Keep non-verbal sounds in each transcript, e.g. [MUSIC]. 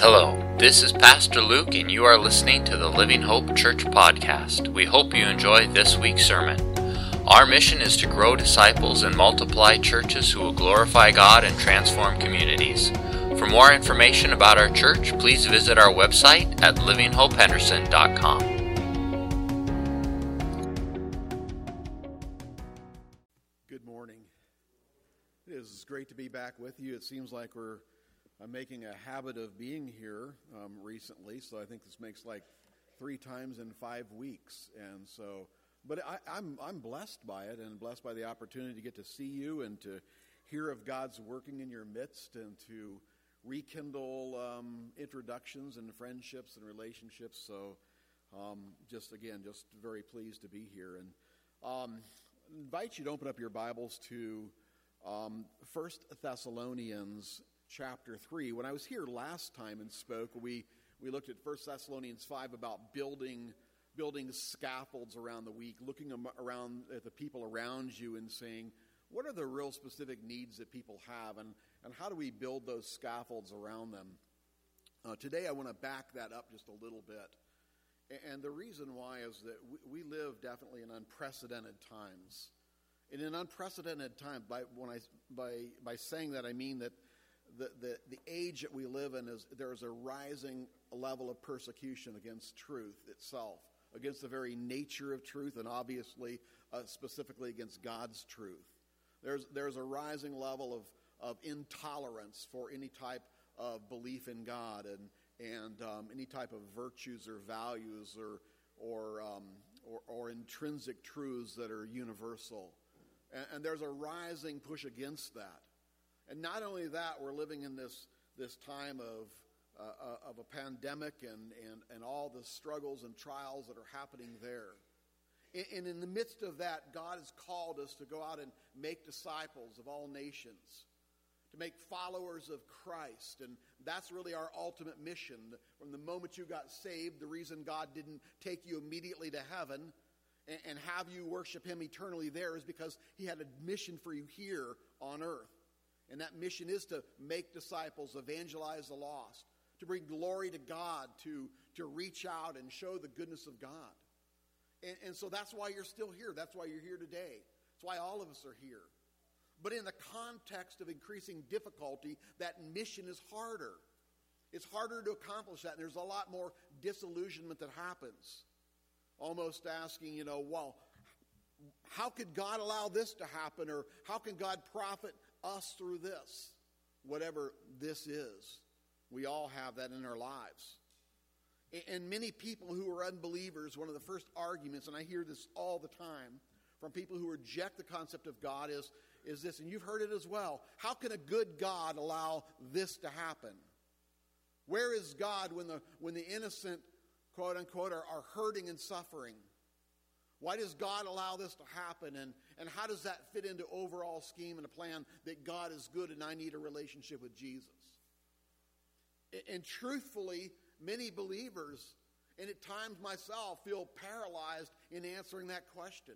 Hello, this is Pastor Luke, and you are listening to the Living Hope Church podcast. We hope you enjoy this week's sermon. Our mission is to grow disciples and multiply churches who will glorify God and transform communities. For more information about our church, please visit our website at livinghopehenderson.com. Good morning. It is great to be back with you. It seems like we're I'm making a habit of being here um, recently, so I think this makes like three times in five weeks, and so. But I, I'm I'm blessed by it, and blessed by the opportunity to get to see you and to hear of God's working in your midst, and to rekindle um, introductions and friendships and relationships. So, um, just again, just very pleased to be here, and um, invite you to open up your Bibles to um, First Thessalonians chapter 3. When I was here last time and spoke, we, we looked at 1 Thessalonians 5 about building, building scaffolds around the week, looking around at the people around you and saying, what are the real specific needs that people have, and, and how do we build those scaffolds around them? Uh, today, I want to back that up just a little bit. And the reason why is that we live definitely in unprecedented times. In an unprecedented time, by, when I, by, by saying that, I mean that the, the, the age that we live in is there is a rising level of persecution against truth itself, against the very nature of truth, and obviously uh, specifically against God's truth. There's, there's a rising level of, of intolerance for any type of belief in God and, and um, any type of virtues or values or, or, um, or, or, intrinsic truths that are universal. And, and there's a rising push against that. And not only that, we're living in this, this time of, uh, uh, of a pandemic and, and, and all the struggles and trials that are happening there. And, in the midst of that, God has called us to go out and make disciples of all nations, to make followers of Christ. And that's really our ultimate mission. From the moment you got saved, the reason God didn't take you immediately to heaven and have you worship Him eternally there is because He had a mission for you here on earth. And that mission is to make disciples, evangelize the lost, to bring glory to God, to, to reach out and show the goodness of God. And, and so that's why you're still here. That's why you're here today. That's why all of us are here. But in the context of increasing difficulty, that mission is harder. It's harder to accomplish that, and there's a lot more disillusionment that happens. Almost asking, you know, well, how could God allow this to happen? Or how can God profit us through this, whatever this is. We all have that in our lives. And many people who are unbelievers, one of the first arguments, and I hear this all the time from people who reject the concept of God, is, is this, and you've heard it as well. How can a good God allow this to happen? Where is God when the, when the innocent, quote unquote, are, are hurting and suffering? Why does God allow this to happen? And, and how does that fit into overall scheme and a plan that God is good and I need a relationship with Jesus? And truthfully, many believers, and at times myself, feel paralyzed in answering that question.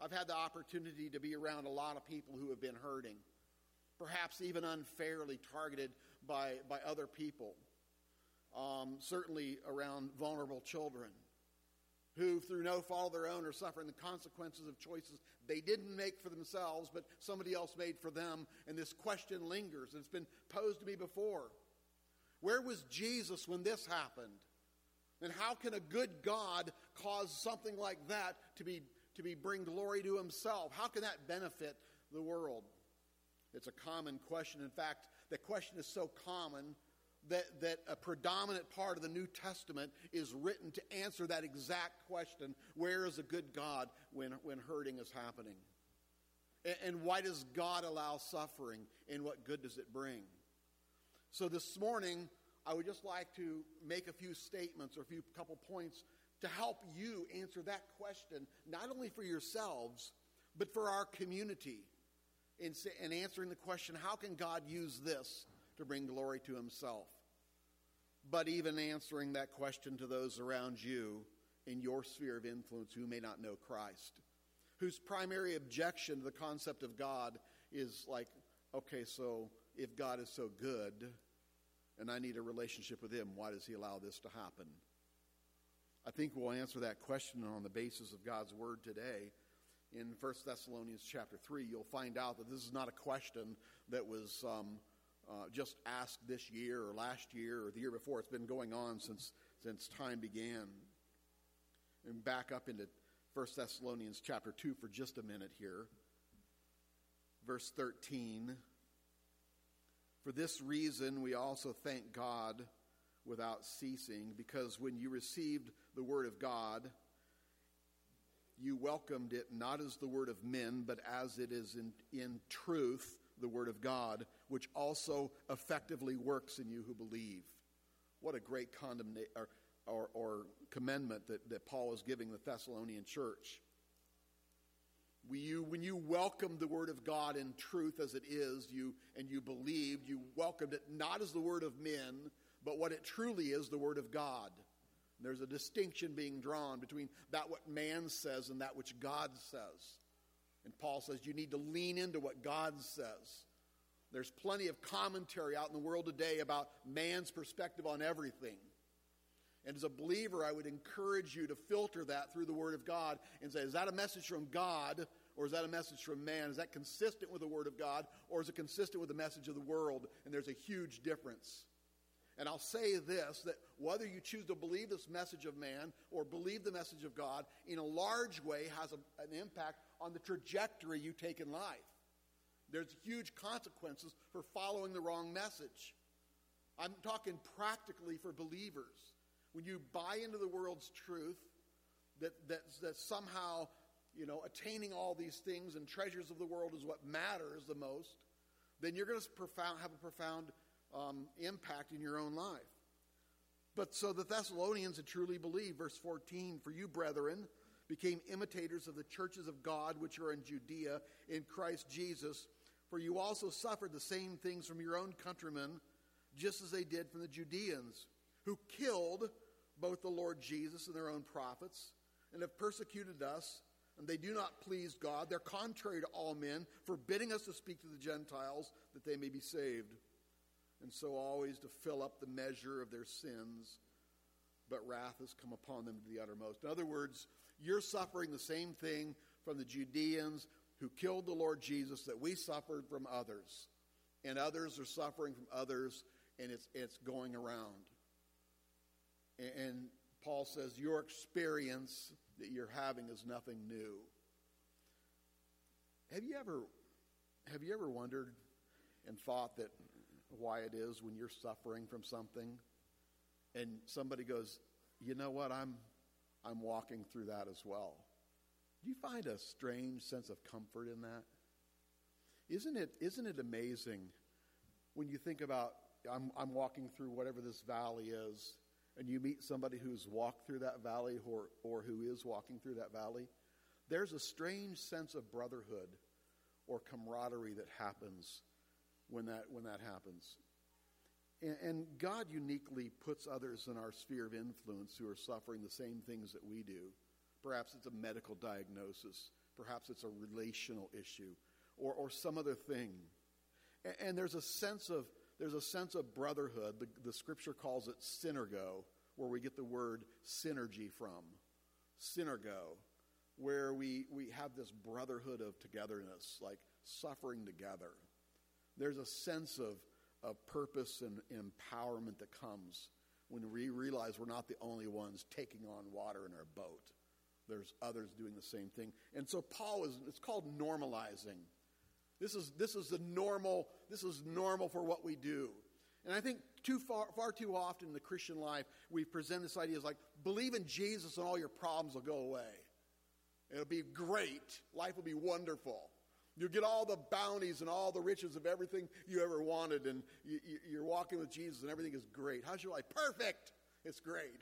I've had the opportunity to be around a lot of people who have been hurting, perhaps even unfairly targeted by, by other people, um, certainly around vulnerable children who, through no fault of their own, are suffering the consequences of choices they didn't make for themselves, but somebody else made for them. And this question lingers. It's been posed to me before. Where was Jesus when this happened? And how can a good God cause something like that to be to be bring glory to himself? How can that benefit the world? It's a common question. In fact, the question is so common that, that a predominant part of the New Testament is written to answer that exact question where is a good God when, when hurting is happening? And, and why does God allow suffering, and what good does it bring? So this morning, I would just like to make a few statements or a few couple points to help you answer that question, not only for yourselves, but for our community. In, in answering the question, how can God use this to bring glory to himself. But even answering that question to those around you in your sphere of influence who may not know Christ, whose primary objection to the concept of God is like, okay, so if God is so good, and I need a relationship with Him. Why does He allow this to happen? I think we'll answer that question on the basis of God's Word today. In 1 Thessalonians chapter 3, you'll find out that this is not a question that was um, uh, just asked this year or last year or the year before. It's been going on since, since time began. And back up into 1 Thessalonians chapter 2 for just a minute here. Verse 13. For this reason, we also thank God without ceasing, because when you received the word of God, you welcomed it not as the word of men, but as it is in, in truth the word of God, which also effectively works in you who believe. What a great condemnation or, or, or commandment that, that Paul is giving the Thessalonian church. When you, when you welcomed the word of God in truth as it is, you and you believed, you welcomed it not as the word of men, but what it truly is, the word of God. There's a distinction being drawn between that what man says and that which God says. And Paul says you need to lean into what God says. There's plenty of commentary out in the world today about man's perspective on everything. And as a believer, I would encourage you to filter that through the Word of God and say, is that a message from God or is that a message from man? Is that consistent with the Word of God or is it consistent with the message of the world? And there's a huge difference. And I'll say this that whether you choose to believe this message of man or believe the message of God, in a large way has a, an impact on the trajectory you take in life. There's huge consequences for following the wrong message. I'm talking practically for believers. When you buy into the world's truth, that, that, that somehow, you know, attaining all these things and treasures of the world is what matters the most, then you're going to profound, have a profound um, impact in your own life. But so the Thessalonians had truly believed. Verse 14, for you, brethren, became imitators of the churches of God which are in Judea in Christ Jesus. For you also suffered the same things from your own countrymen, just as they did from the Judeans, who killed both the Lord Jesus and their own prophets, and have persecuted us, and they do not please God. They're contrary to all men, forbidding us to speak to the Gentiles that they may be saved and so always to fill up the measure of their sins, but wrath has come upon them to the uttermost. In other words, you're suffering the same thing from the Judeans who killed the Lord Jesus that we suffered from others. And others are suffering from others, and it's, it's going around. And, and Paul says, Your experience that you're having is nothing new. Have you ever have you ever wondered and thought that why it is when you're suffering from something and somebody goes, "You know what? I'm I'm walking through that as well." Do you find a strange sense of comfort in that? Isn't it isn't it amazing when you think about I'm I'm walking through whatever this valley is and you meet somebody who's walked through that valley or or who is walking through that valley? There's a strange sense of brotherhood or camaraderie that happens when that, when that happens. And, and God uniquely puts others in our sphere of influence who are suffering the same things that we do. Perhaps it's a medical diagnosis, perhaps it's a relational issue, or, or some other thing. And, and there's a sense of there's a sense of brotherhood. The, the scripture calls it synergo, where we get the word synergy from. Synergo, where we, we have this brotherhood of togetherness, like suffering together there's a sense of, of purpose and empowerment that comes when we realize we're not the only ones taking on water in our boat. There's others doing the same thing. And so Paul is it's called normalizing. This is this is the normal, this is normal for what we do. And I think too far far too often in the Christian life we present this idea as like believe in Jesus and all your problems will go away. It'll be great. Life will be wonderful. You'll get all the bounties and all the riches of everything you ever wanted, and you, are walking with Jesus, and everything is great. How's your life? Perfect. It's great.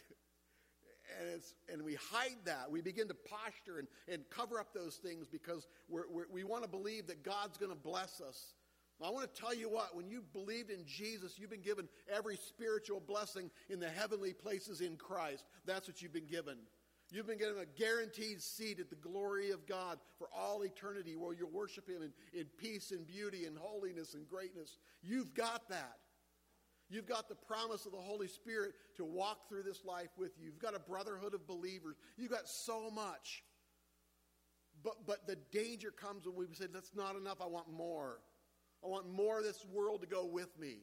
And, it's, and we hide that. We begin to posture and, and cover up those things because we're, we're, we want to believe that God's going to bless us. I want to tell you what, when you believed in Jesus, you've been given every spiritual blessing in the heavenly places in Christ. That's what you've been given. You've been given a guaranteed seat at the glory of God for all eternity where you'll worship Him in, in peace and beauty and holiness and greatness. You've got that. You've got the promise of the Holy Spirit to walk through this life with you. You've got a brotherhood of believers. You've got so much. But, but the danger comes when we say, that's not enough. I want more. I want more of this world to go with me.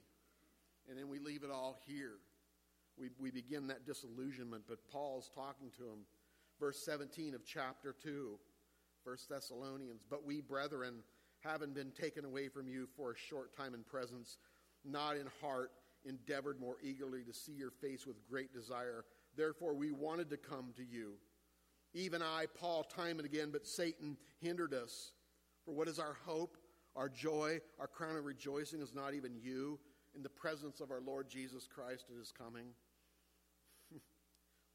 And then we leave it all here. We, we begin that disillusionment, but Paul's talking to him. Verse 17 of chapter 2, 1 Thessalonians. But we, brethren, having been taken away from you for a short time in presence, not in heart, endeavored more eagerly to see your face with great desire. Therefore, we wanted to come to you. Even I, Paul, time and again, but Satan hindered us. For what is our hope, our joy, our crown of rejoicing is not even you in the presence of our Lord Jesus Christ at his coming.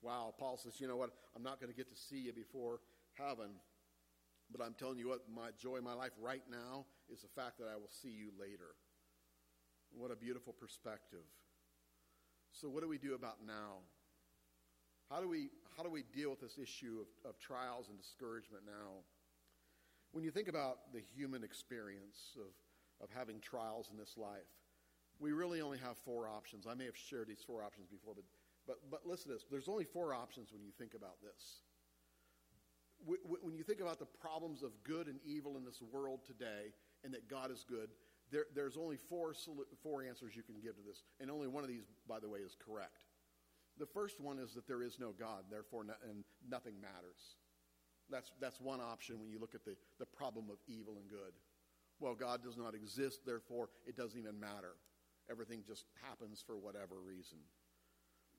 Wow, Paul says, you know what? I'm not going to get to see you before heaven. But I'm telling you what, my joy in my life right now is the fact that I will see you later. What a beautiful perspective. So, what do we do about now? How do we, how do we deal with this issue of, of trials and discouragement now? When you think about the human experience of, of having trials in this life, we really only have four options. I may have shared these four options before, but, but, but listen to this. There's only four options when you think about this. When you think about the problems of good and evil in this world today and that God is good, there, there's only four, four answers you can give to this. And only one of these, by the way, is correct. The first one is that there is no God, therefore, no, and nothing matters. That's, that's one option when you look at the, the problem of evil and good. Well, God does not exist, therefore, it doesn't even matter. Everything just happens for whatever reason.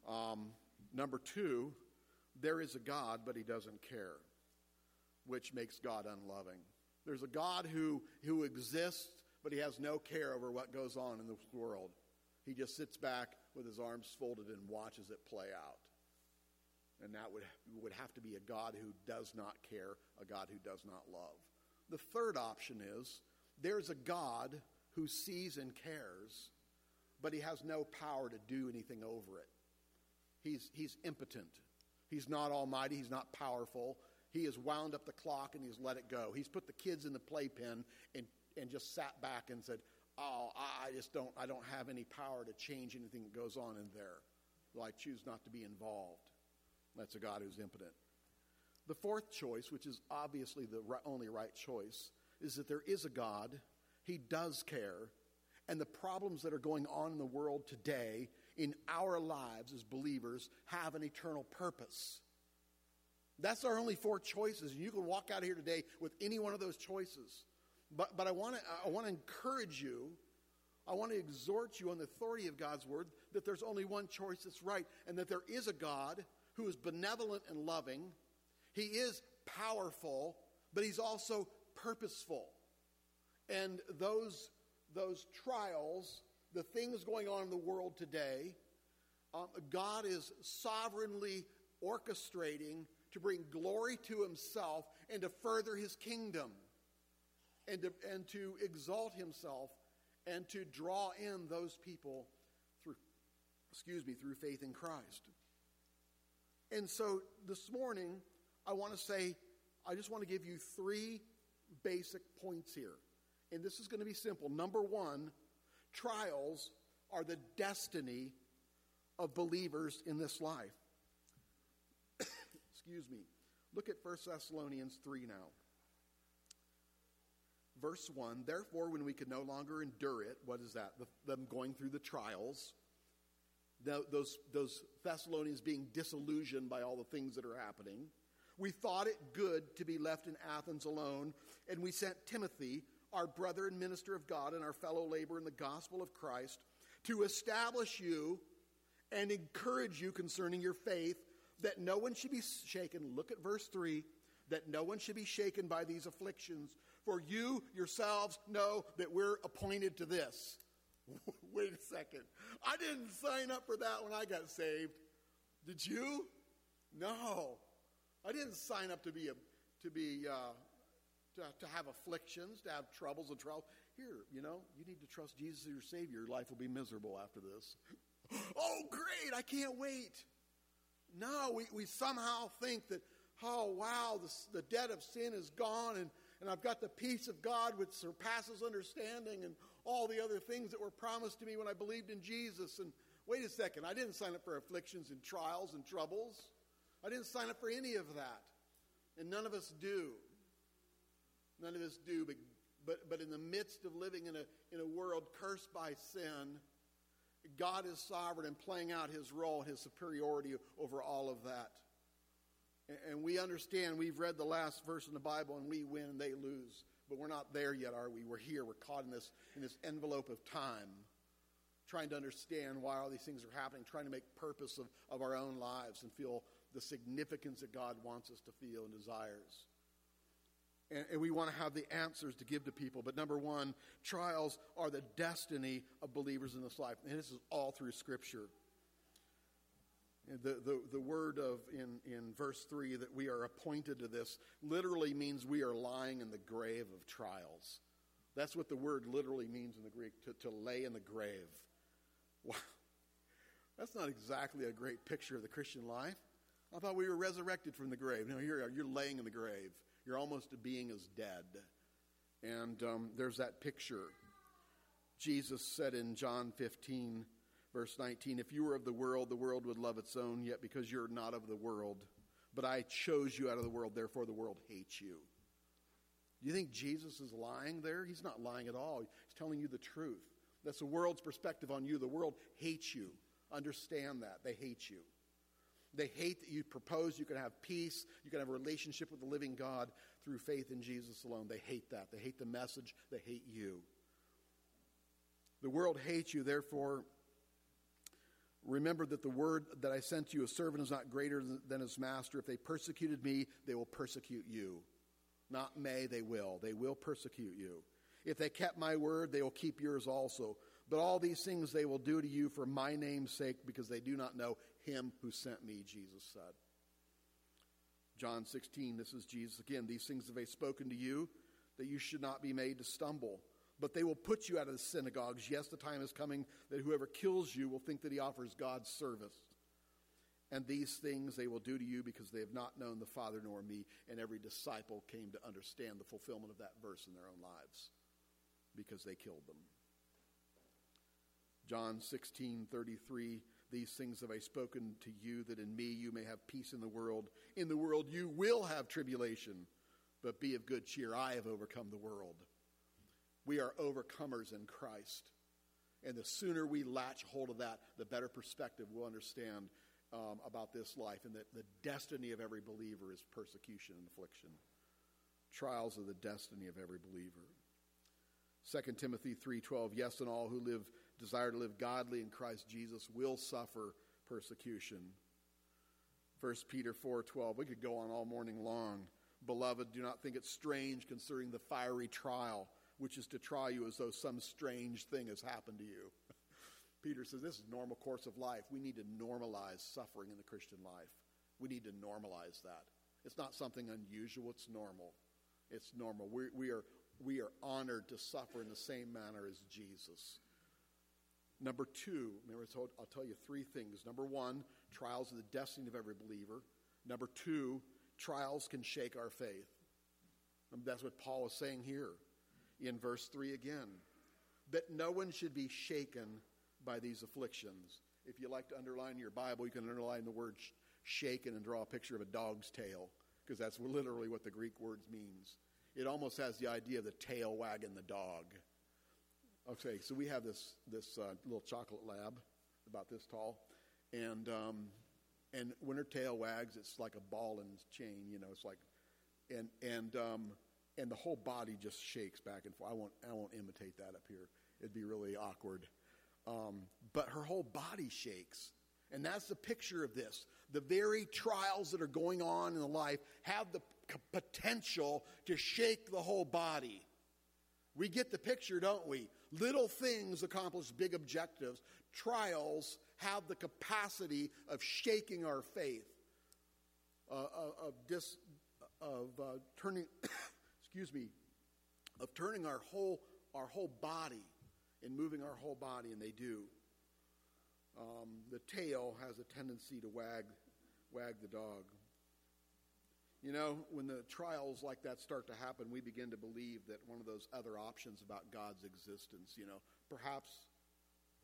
Um, number two, there is a God, but he doesn't care, which makes God unloving. There's a God who, who exists, but he has no care over what goes on in this world. He just sits back with his arms folded and watches it play out. And that would, would have to be a God who does not care, a God who does not love. The third option is there's a God who sees and cares, but he has no power to do anything over it. He's, he's impotent. He's not almighty. He's not powerful. He has wound up the clock and he's let it go. He's put the kids in the playpen and, and just sat back and said, Oh, I just don't, I don't have any power to change anything that goes on in there. Well, I choose not to be involved. That's a God who's impotent. The fourth choice, which is obviously the only right choice, is that there is a God. He does care. And the problems that are going on in the world today, in our lives as believers, have an eternal purpose. That's our only four choices. And you can walk out here today with any one of those choices. But, but I want to I want to encourage you. I want to exhort you on the authority of God's word that there's only one choice that's right, and that there is a God who is benevolent and loving. He is powerful, but he's also purposeful. And those, those trials, the things going on in the world today, um, God is sovereignly orchestrating to bring glory to himself and to further his kingdom and to, and to exalt himself and to draw in those people through, excuse me, through faith in Christ. And so this morning, I want to say, I just want to give you three basic points here. And this is going to be simple. Number one, trials are the destiny of believers in this life. [COUGHS] Excuse me. Look at 1 Thessalonians 3 now verse 1 Therefore, when we could no longer endure it, what is that? The, them going through the trials, the, those, those Thessalonians being disillusioned by all the things that are happening. We thought it good to be left in Athens alone, and we sent Timothy, our brother and minister of God, and our fellow laborer in the gospel of Christ, to establish you and encourage you concerning your faith, that no one should be shaken. Look at verse 3 that no one should be shaken by these afflictions, for you yourselves know that we're appointed to this. [LAUGHS] Wait a second. I didn't sign up for that when I got saved. Did you? No. I didn't sign up to be a, to be uh, to, to have afflictions, to have troubles and trials. Here, you know, you need to trust Jesus as your Savior. Your life will be miserable after this. [GASPS] oh, great! I can't wait. No, we, we somehow think that, oh, wow, the, the debt of sin is gone and and I've got the peace of God which surpasses understanding, and all the other things that were promised to me when I believed in Jesus. And wait a second, I didn't sign up for afflictions and trials and troubles. I didn't sign up for any of that. And none of us do. None of us do. But, but, but in the midst of living in a, in a world cursed by sin, God is sovereign and playing out his role, his superiority over all of that. And we understand, we've read the last verse in the Bible, and we win and they lose. But we're not there yet, are we? We're here. We're caught in this, in this envelope of time, trying to understand why all these things are happening, trying to make purpose of, of our own lives and feel the significance that God wants us to feel and desires. And, and we want to have the answers to give to people. But number one, trials are the destiny of believers in this life. And this is all through Scripture. The, the, the word of in, in verse 3 that we are appointed to this literally means we are lying in the grave of trials. That's what the word literally means in the Greek, to, to lay in the grave. [LAUGHS] Wow. That's not exactly a great picture of the Christian life. I thought we were resurrected from the grave. No, here you're laying in the grave. You're almost a being as dead. And um, there's that picture. Jesus said in John 15, verse 19, If you were of the world, the world would love its own, yet because you're not of the world, but I chose you out of the world, therefore the world hates you. Do you think Jesus is lying there? He's not lying at all. He's telling you the truth. That's the world's perspective on you. The world hates you. Understand that. They hate you. They hate that you propose you can have peace, you can have a relationship with the living God through faith in Jesus alone. They hate that. They hate the message, they hate you. The world hates you, therefore, remember that the word that I sent to you, a servant is not greater than his master. If they persecuted me, they will persecute you. Not may, they will. They will persecute you. If they kept my word, they will keep yours also. But all these things they will do to you for my name's sake because they do not know him who sent me, Jesus said. John 16, this is Jesus again. These things have I spoken to you that you should not be made to stumble. But they will put you out of the synagogues. Yes, the time is coming that whoever kills you will think that he offers God's service. And these things they will do to you because they have not known the Father nor me. And every disciple came to understand the fulfillment of that verse in their own lives because they killed them. John 16, 33 these things have I spoken to you, that in me you may have peace in the world. In the world you will have tribulation, but be of good cheer. I have overcome the world. We are overcomers in Christ. And the sooner we latch hold of that, the better perspective we'll understand um, about this life. And that the destiny of every believer is persecution and affliction. Trials are the destiny of every believer. 2 Timothy 3:12 Yes and all who live desire to live godly in Christ Jesus will suffer persecution. 1 Peter 4:12. We could go on all morning long. Beloved, do not think it strange concerning the fiery trial which is to try you as though some strange thing has happened to you. [LAUGHS] Peter says this is normal course of life. We need to normalize suffering in the Christian life. We need to normalize that. It's not something unusual, it's normal. It's normal. We, we, are, we are honored to suffer in the same manner as Jesus. Number two, remember I'll tell you three things. Number one, trials are the destiny of every believer. Number two, trials can shake our faith. And that's what Paul is saying here in verse 3 again. That no one should be shaken by these afflictions. If you like to underline your Bible, you can underline the word shaken and draw a picture of a dog's tail, because that's literally what the Greek word means. It almost has the idea of the tail wagging the dog. Okay, so we have this this uh, little chocolate lab about this tall, and um, and when her tail wags, it's like a ball and chain. You know, it's like, and and um, and the whole body just shakes back and forth. I won't I won't imitate that up here. It'd be really awkward. Um, but her whole body shakes, and that's the picture of this. The very trials that are going on in the life have the potential to shake the whole body. We get the picture, don't we? Little things accomplish big objectives. Trials have the capacity of shaking our faith, uh, uh of, dis, of uh, turning, [COUGHS] excuse me, of turning our whole our whole body and moving our whole body, and they do. Um, the tail has a tendency to wag wag the dog. You know, when the trials like that start to happen, we begin to believe that one of those other options about God's existence, you know, perhaps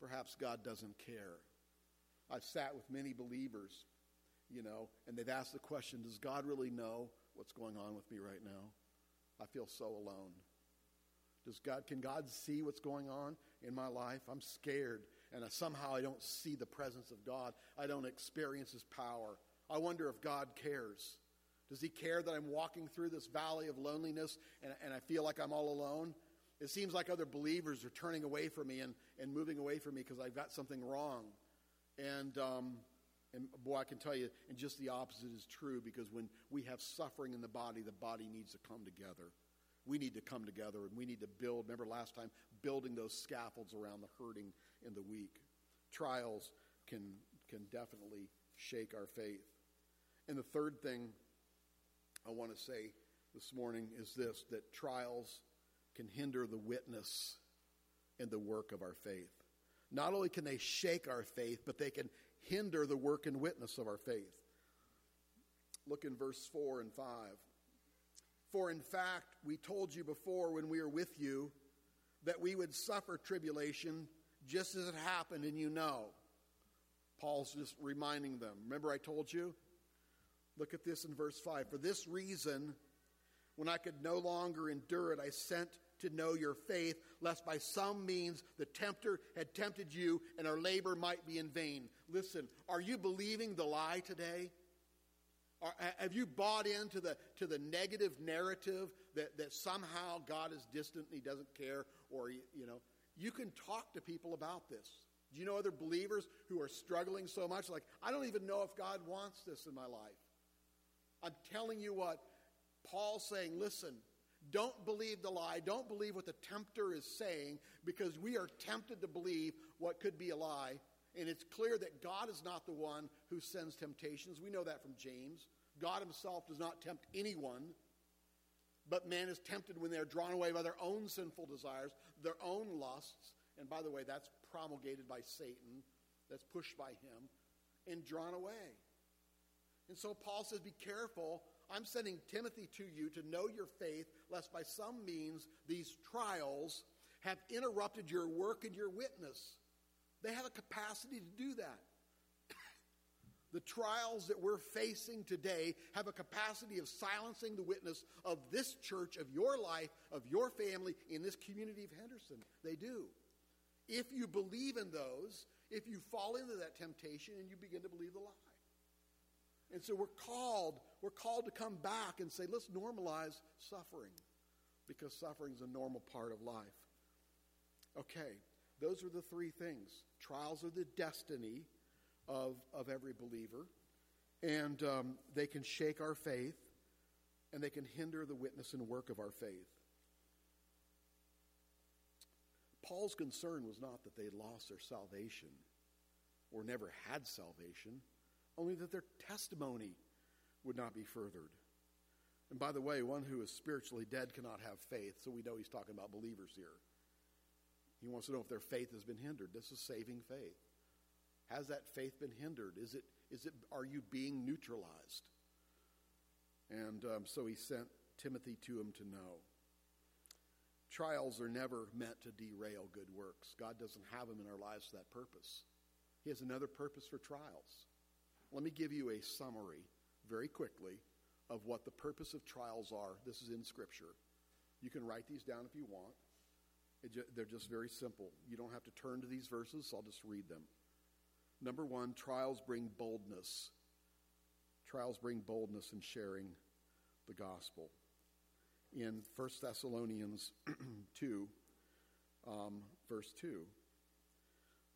perhaps God doesn't care. I've sat with many believers, you know, and they've asked the question, does God really know what's going on with me right now? I feel so alone. Does God can God see what's going on in my life? I'm scared and somehow I don't see the presence of God. I don't experience his power. I wonder if God cares. Does he care that I'm walking through this valley of loneliness and, and I feel like I'm all alone? It seems like other believers are turning away from me and, and moving away from me because I've got something wrong. And, um, and boy, I can tell you, and just the opposite is true because when we have suffering in the body, the body needs to come together. We need to come together and we need to build. Remember last time, building those scaffolds around the hurting and the weak. Trials can, can definitely shake our faith. And the third thing I want to say this morning is this that trials can hinder the witness and the work of our faith. Not only can they shake our faith, but they can hinder the work and witness of our faith. Look in verse 4 and 5. For in fact, we told you before when we were with you that we would suffer tribulation just as it happened, and you know. Paul's just reminding them. Remember, I told you? Look at this in verse 5. For this reason, when I could no longer endure it, I sent to know your faith, lest by some means the tempter had tempted you and our labor might be in vain. Listen, are you believing the lie today? Are, have you bought into the, to the negative narrative that, that somehow God is distant and he doesn't care? Or, you know, you can talk to people about this. Do you know other believers who are struggling so much? Like, I don't even know if God wants this in my life. I'm telling you what, Paul's saying, listen, don't believe the lie. Don't believe what the tempter is saying because we are tempted to believe what could be a lie. And it's clear that God is not the one who sends temptations. We know that from James. God himself does not tempt anyone, but man is tempted when they're drawn away by their own sinful desires, their own lusts. And by the way, that's promulgated by Satan, that's pushed by him, and drawn away. And so Paul says, Be careful I'm sending Timothy to you to know your faith, lest by some means these trials have interrupted your work and your witness. They have a capacity to do that. [COUGHS] the trials that we're facing today have a capacity of silencing the witness of this church, of your life, of your family, in this community of Henderson. They do. If you believe in those, if you fall into that temptation and you begin to believe the lie. And so we're called, we're called to come back and say, let's normalize suffering because suffering is a normal part of life. Okay, those are the three things. Trials are the destiny of, of every believer, and um, they can shake our faith and they can hinder the witness and work of our faith. Paul's concern was not that they lost their salvation or never had salvation only that their testimony would not be furthered. And by the way, one who is spiritually dead cannot have faith, so we know he's talking about believers here. He wants to know if their faith has been hindered. This is saving faith. Has that faith been hindered? Is it, is it, are you being neutralized? And um, so he sent Timothy to him to know. Trials are never meant to derail good works. God doesn't have them in our lives for that purpose. He has another purpose for trials. Let me give you a summary very quickly of what the purpose of trials are. This is in Scripture. You can write these down if you want. Ju- they're just very simple. You don't have to turn to these verses, so I'll just read them. Number one, trials bring boldness. Trials bring boldness in sharing the gospel. In 1 Thessalonians [CLEARS THROAT] 2, um, verse 2.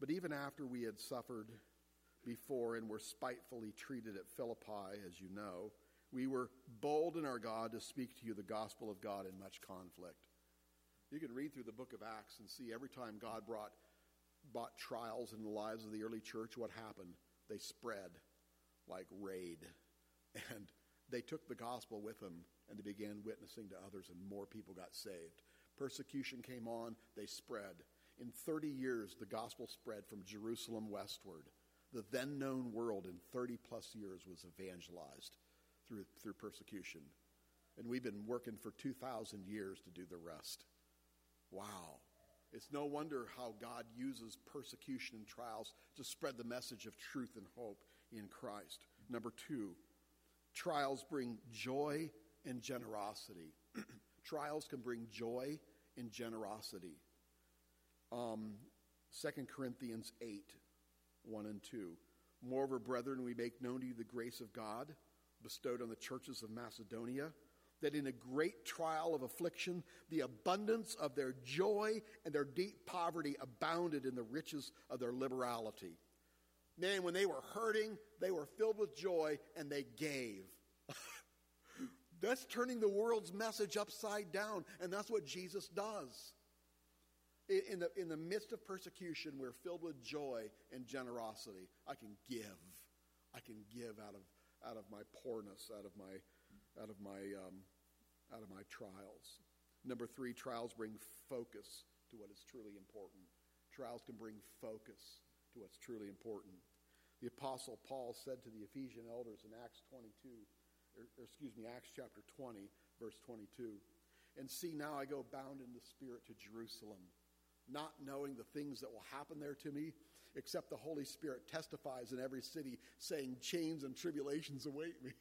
But even after we had suffered before and were spitefully treated at Philippi, as you know, we were bold in our God to speak to you the gospel of God in much conflict. You can read through the book of Acts and see every time God brought, brought trials in the lives of the early church, what happened? They spread like raid. And they took the gospel with them and they began witnessing to others, and more people got saved. Persecution came on, they spread. In 30 years, the gospel spread from Jerusalem westward the then known world in 30 plus years was evangelized through, through persecution. And we've been working for 2,000 years to do the rest. Wow. It's no wonder how God uses persecution and trials to spread the message of truth and hope in Christ. Number two, trials bring joy and generosity. [CLEARS THROAT] trials can bring joy and generosity. Um, 2 Corinthians 8, 1 and 2. Moreover, brethren, we make known to you the grace of God bestowed on the churches of Macedonia, that in a great trial of affliction, the abundance of their joy and their deep poverty abounded in the riches of their liberality. Man, when they were hurting, they were filled with joy and they gave. [LAUGHS] that's turning the world's message upside down, and that's what Jesus does. In the, in the midst of persecution, we're filled with joy and generosity. I can give. I can give out of, out of my poorness, out of my, out of my, um, out of my trials. Number three, trials bring focus to what is truly important. Trials can bring focus to what's truly important. The Apostle Paul said to the Ephesian elders in Acts 22, or, or excuse me, Acts chapter 20, verse 22, and see, now I go bound in the Spirit to Jerusalem not knowing the things that will happen there to me, except the Holy Spirit testifies in every city, saying, Chains and tribulations await me.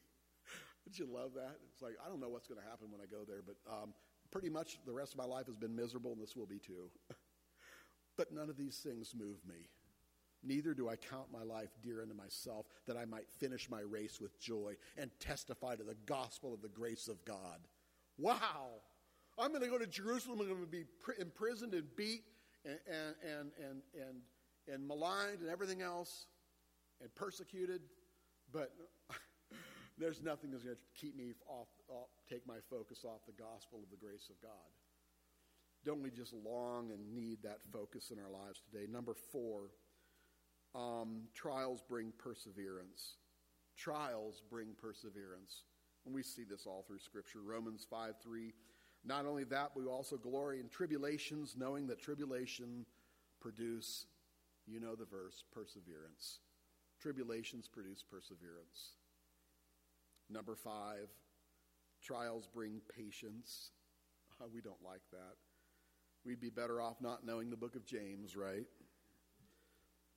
[LAUGHS] Did you love that? It's like, I don't know what's going to happen when I go there, but um, pretty much the rest of my life has been miserable, and this will be too. [LAUGHS] but none of these things move me. Neither do I count my life dear unto myself, that I might finish my race with joy and testify to the gospel of the grace of God. Wow! I'm going to go to Jerusalem. I'm going to be imprisoned and beat and, and, and, and, and maligned and everything else and persecuted, but [LAUGHS] there's nothing that's going to keep me off, off, take my focus off the gospel of the grace of God. Don't we just long and need that focus in our lives today? Number four, um, trials bring perseverance. Trials bring perseverance. And we see this all through Scripture. Romans 5 3 not only that, we also glory in tribulations, knowing that tribulation produce, you know the verse, perseverance. Tribulations produce perseverance. Number five, trials bring patience. [LAUGHS] we don't like that. We'd be better off not knowing the book of James, right?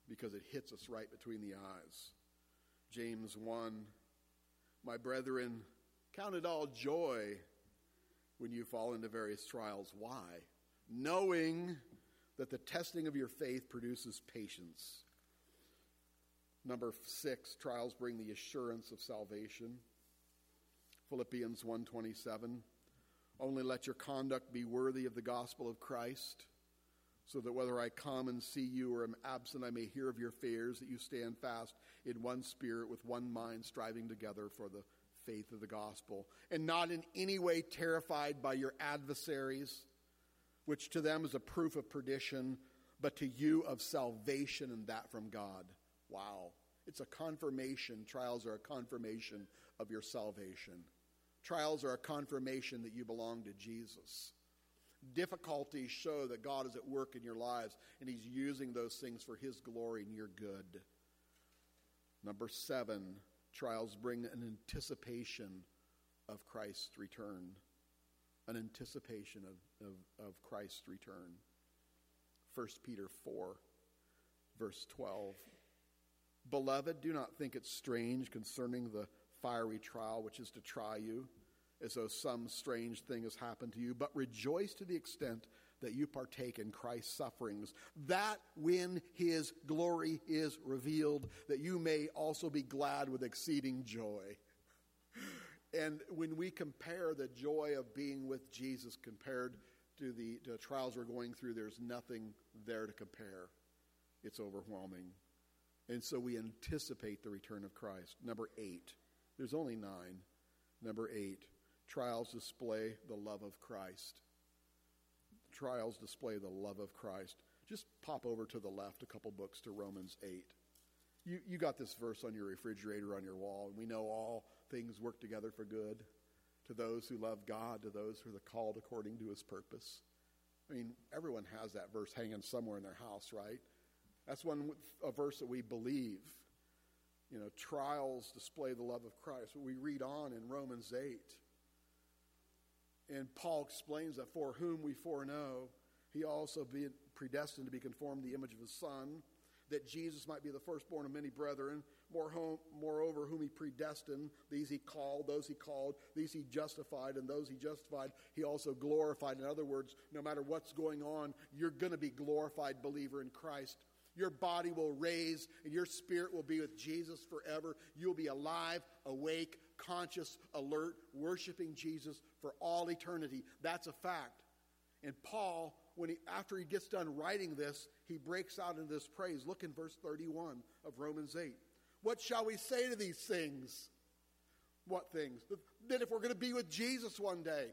Because it hits us right between the eyes. James 1 My brethren, count it all joy when you fall into various trials. Why? Knowing that the testing of your faith produces patience. Number six, trials bring the assurance of salvation. Philippians 1:27 Only let your conduct be worthy of the gospel of Christ, so that whether I come and see you or am absent, I may hear of your fears, that you stand fast in one spirit with one mind, striving together for the faith of the gospel, and not in any way terrified by your adversaries, which to them is a proof of perdition, but to you of salvation, and that from God. Wow. It's a confirmation. Trials are a confirmation of your salvation. Trials are a confirmation that you belong to Jesus. Difficulties show that God is at work in your lives and He's using those things for His glory and your good. Number seven, Trials bring an anticipation of Christ's return. An anticipation of, of, of Christ's return. 1 Peter 4, verse 12. Beloved, do not think it strange concerning the fiery trial which is to try you, as though some strange thing has happened to you, but rejoice to the extent that you partake in Christ's sufferings, that when his glory is revealed, that you may also be glad with exceeding joy. And when we compare the joy of being with Jesus compared to the, to the trials we're going through, there's nothing there to compare. It's overwhelming. And so we anticipate the return of Christ. Number eight, there's only nine. Number eight, trials display the love of Christ trials display the love of Christ. Just pop over to the left a couple books to Romans 8. You, you got this verse on your refrigerator on your wall, and we know all things work together for good to those who love God, to those who are called according to his purpose. I mean, everyone has that verse hanging somewhere in their house, right? That's one a verse that we believe. you know, trials display the love of Christ. We read on in Romans 8. And Paul explains that for whom we foreknow, he also be predestined to be conformed to the image of his Son, that Jesus might be the firstborn of many brethren. Moreover, whom he predestined, these he called, those he called, these he justified, and those he justified, he also glorified. In other words, no matter what's going on, you're going to be glorified believer in Christ. Your body will raise, and your spirit will be with Jesus forever. You'll be alive, awake, conscious, alert, worshiping Jesus for all eternity. That's a fact. And Paul, when he, after he gets done writing this, he breaks out into this praise. Look in verse 31 of Romans 8. What shall we say to these things? What things? That if we're going to be with Jesus one day,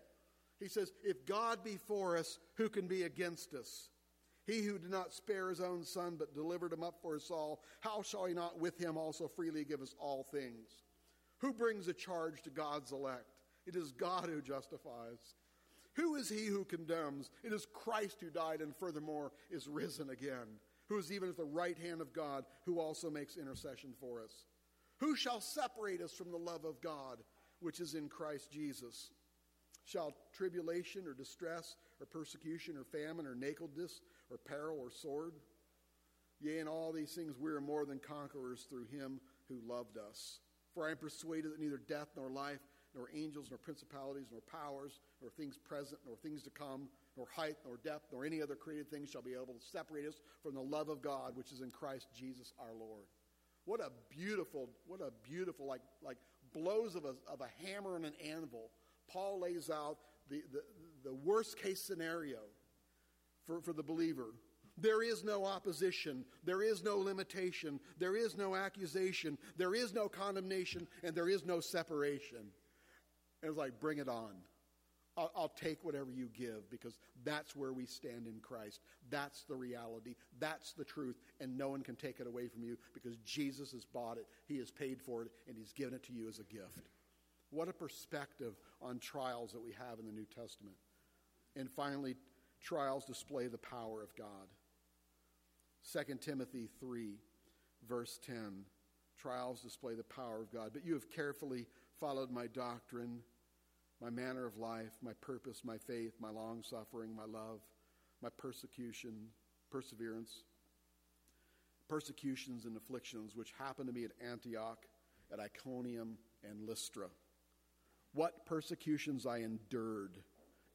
he says, If God be for us, who can be against us? He who did not spare his own son, but delivered him up for us all, how shall he not with him also freely give us all things? Who brings a charge to God's elect? It is God who justifies. Who is he who condemns? It is Christ who died and furthermore is risen again, who is even at the right hand of God, who also makes intercession for us. Who shall separate us from the love of God, which is in Christ Jesus? Shall tribulation or distress or persecution or famine or nakedness or peril or sword? Yea, in all these things we are more than conquerors through him who loved us. For I am persuaded that neither death nor life nor angels, nor principalities, nor powers, nor things present, nor things to come, nor height, nor depth, nor any other created thing shall be able to separate us from the love of God which is in Christ Jesus our Lord. What a beautiful, what a beautiful, like, like blows of a, of a hammer and an anvil. Paul lays out the, the, the worst case scenario for, for the believer. There is no opposition. There is no limitation. There is no accusation. There is no condemnation. And there is no separation. And it was like, bring it on. I'll, I'll, take whatever you give because that's where we stand in Christ. That's the reality. That's the truth. And no one can take it away from you because Jesus has bought it. He has paid for it and He's given it to you as a gift. What a perspective on trials that we have in the New Testament. And finally, trials display the power of God. 2 Timothy 3, verse 10. Trials display the power of God. But you have carefully followed my doctrine my manner of life, my purpose, my faith, my long suffering, my love, my persecution, perseverance, persecutions and afflictions which happened to me at Antioch, at Iconium, and Lystra. What persecutions I endured,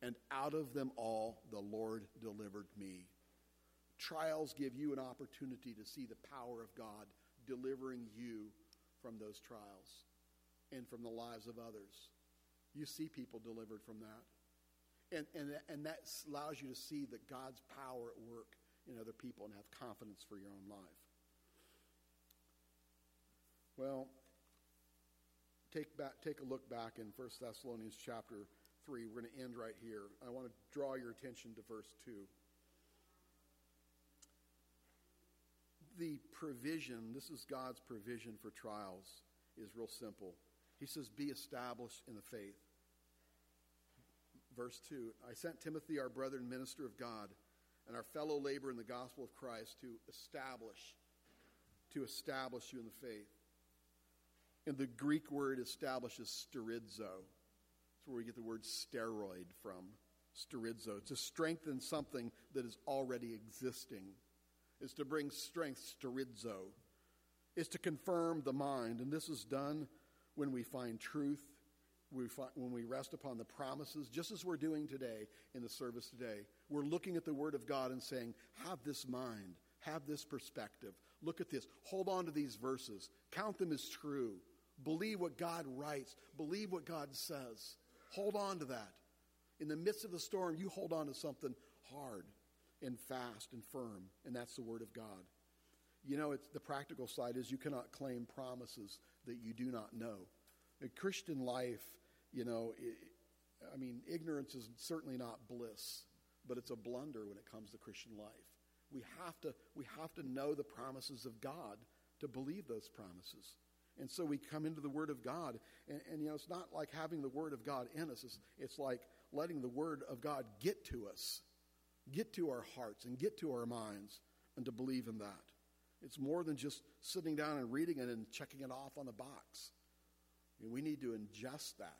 and out of them all the Lord delivered me. Trials give you an opportunity to see the power of God delivering you from those trials and from the lives of others. You see people delivered from that. And, and, and that allows you to see that God's power at work in other people and have confidence for your own life. Well, take, back, take a look back in 1 Thessalonians chapter 3. We're going to end right here. I want to draw your attention to verse 2. The provision, this is God's provision for trials, is real simple. He says, Be established in the faith. Verse 2 I sent Timothy, our brother and minister of God, and our fellow laborer in the gospel of Christ to establish, to establish you in the faith. And the Greek word establishes sterizo. That's where we get the word steroid from. Sterizo. To strengthen something that is already existing. Is to bring strength, sterizo. Is to confirm the mind. And this is done when we find truth, we find, when we rest upon the promises, just as we're doing today in the service today. We're looking at the Word of God and saying, have this mind, have this perspective. Look at this. Hold on to these verses. Count them as true. Believe what God writes. Believe what God says. Hold on to that. In the midst of the storm, you hold on to something hard and fast and firm, and that's the Word of God. You know, it's, the practical side is you cannot claim promises that you do not know. Christian life, you know, it, I mean, ignorance is certainly not bliss, but it's a blunder when it comes to Christian life. We have to, we have to know the promises of God to believe those promises. And so we come into the Word of God, and, and you know, it's not like having the Word of God in us. It's, it's like letting the Word of God get to us, get to our hearts, and get to our minds, and to believe in that. It's more than just sitting down and reading it and checking it off on the box. I mean, we need to ingest that.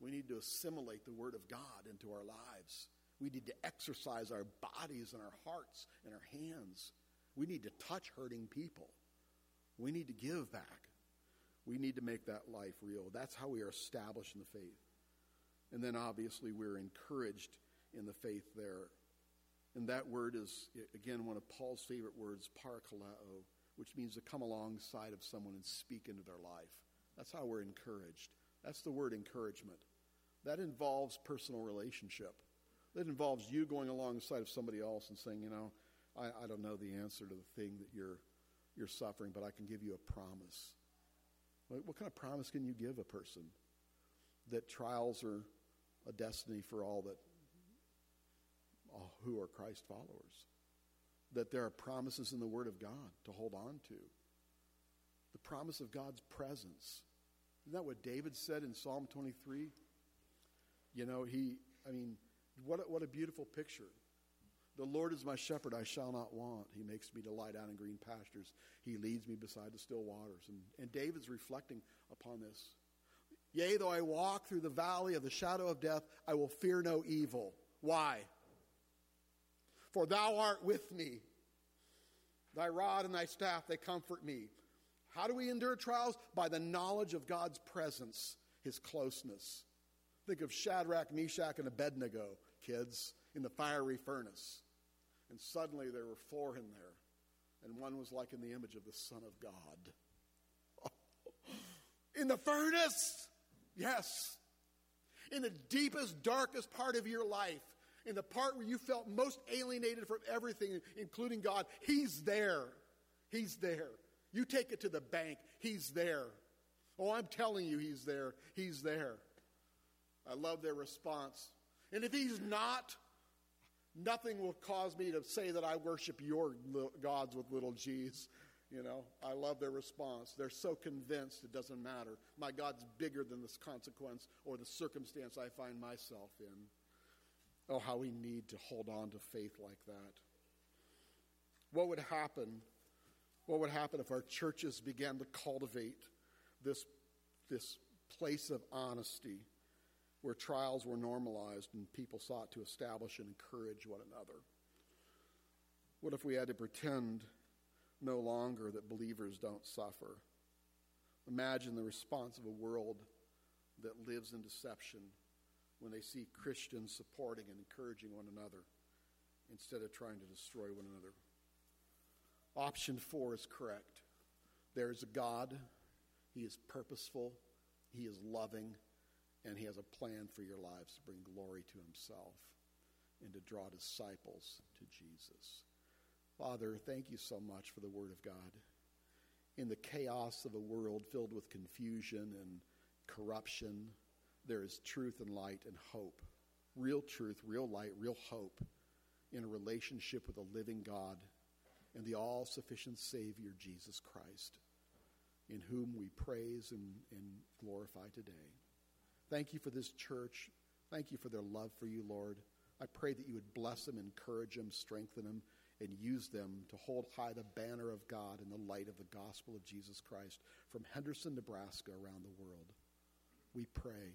We need to assimilate the Word of God into our lives. We need to exercise our bodies and our hearts and our hands. We need to touch hurting people. We need to give back. We need to make that life real. That's how we are established in the faith. And then obviously we're encouraged in the faith there. And that word is, again, one of Paul's favorite words, parakaleo, which means to come alongside of someone and speak into their life. That's how we're encouraged. That's the word encouragement. That involves personal relationship. That involves you going alongside of somebody else and saying, you know, I, I don't know the answer to the thing that you're, you're suffering, but I can give you a promise. What, kind of promise can you give a person? That trials are a destiny for all that Uh, who are Christ followers. That there are promises in the Word of God to hold on to. The promise of God's presence. Isn't that what David said in Psalm 23? You know, he, I mean, what a, what a beautiful picture. The Lord is my shepherd, I shall not want. He makes me to lie down in green pastures. He leads me beside the still waters. And, and David's reflecting upon this. Yea, though I walk through the valley of the shadow of death, I will fear no evil. Why? For thou art with me. Thy rod and thy staff, they comfort me. How do we endure trials? By the knowledge of God's presence, his closeness. Think of Shadrach, Meshach, and Abednego, kids, in the fiery furnace. And suddenly there were four in there, and one was like in the image of the Son of God. [LAUGHS] in the furnace! Yes. In the deepest, darkest part of your life, in the part where you felt most alienated from everything, including God, He's there. He's there. You take it to the bank, He's there. Oh, I'm telling you, He's there. He's there. I love their response. And if He's not, nothing will cause me to say that I worship your gods with little g's. You know, I love their response. They're so convinced it doesn't matter. My God's bigger than this consequence or the circumstance I find myself in. Oh, how we need to hold on to faith like that. What would happen? What would happen if our churches began to cultivate this, this place of honesty where trials were normalized and people sought to establish and encourage one another? What if we had to pretend no longer that believers don't suffer? Imagine the response of a world that lives in deception when they see Christians supporting and encouraging one another instead of trying to destroy one another. Option four is correct. There is a God, He is purposeful, He is loving, and He has a plan for your lives to bring glory to Himself and to draw disciples to Jesus. Father, thank you so much for the Word of God. In the chaos of a world filled with confusion and corruption, there is truth and light and hope. Real truth, real light, real hope in a relationship with a living God and the all sufficient Savior, Jesus Christ, in whom we praise and, and glorify today. Thank you for this church. Thank you for their love for you, Lord. I pray that you would bless them, encourage them, strengthen them, and use them to hold high the banner of God in the light of the gospel of Jesus Christ from Henderson, Nebraska, around the world. We pray.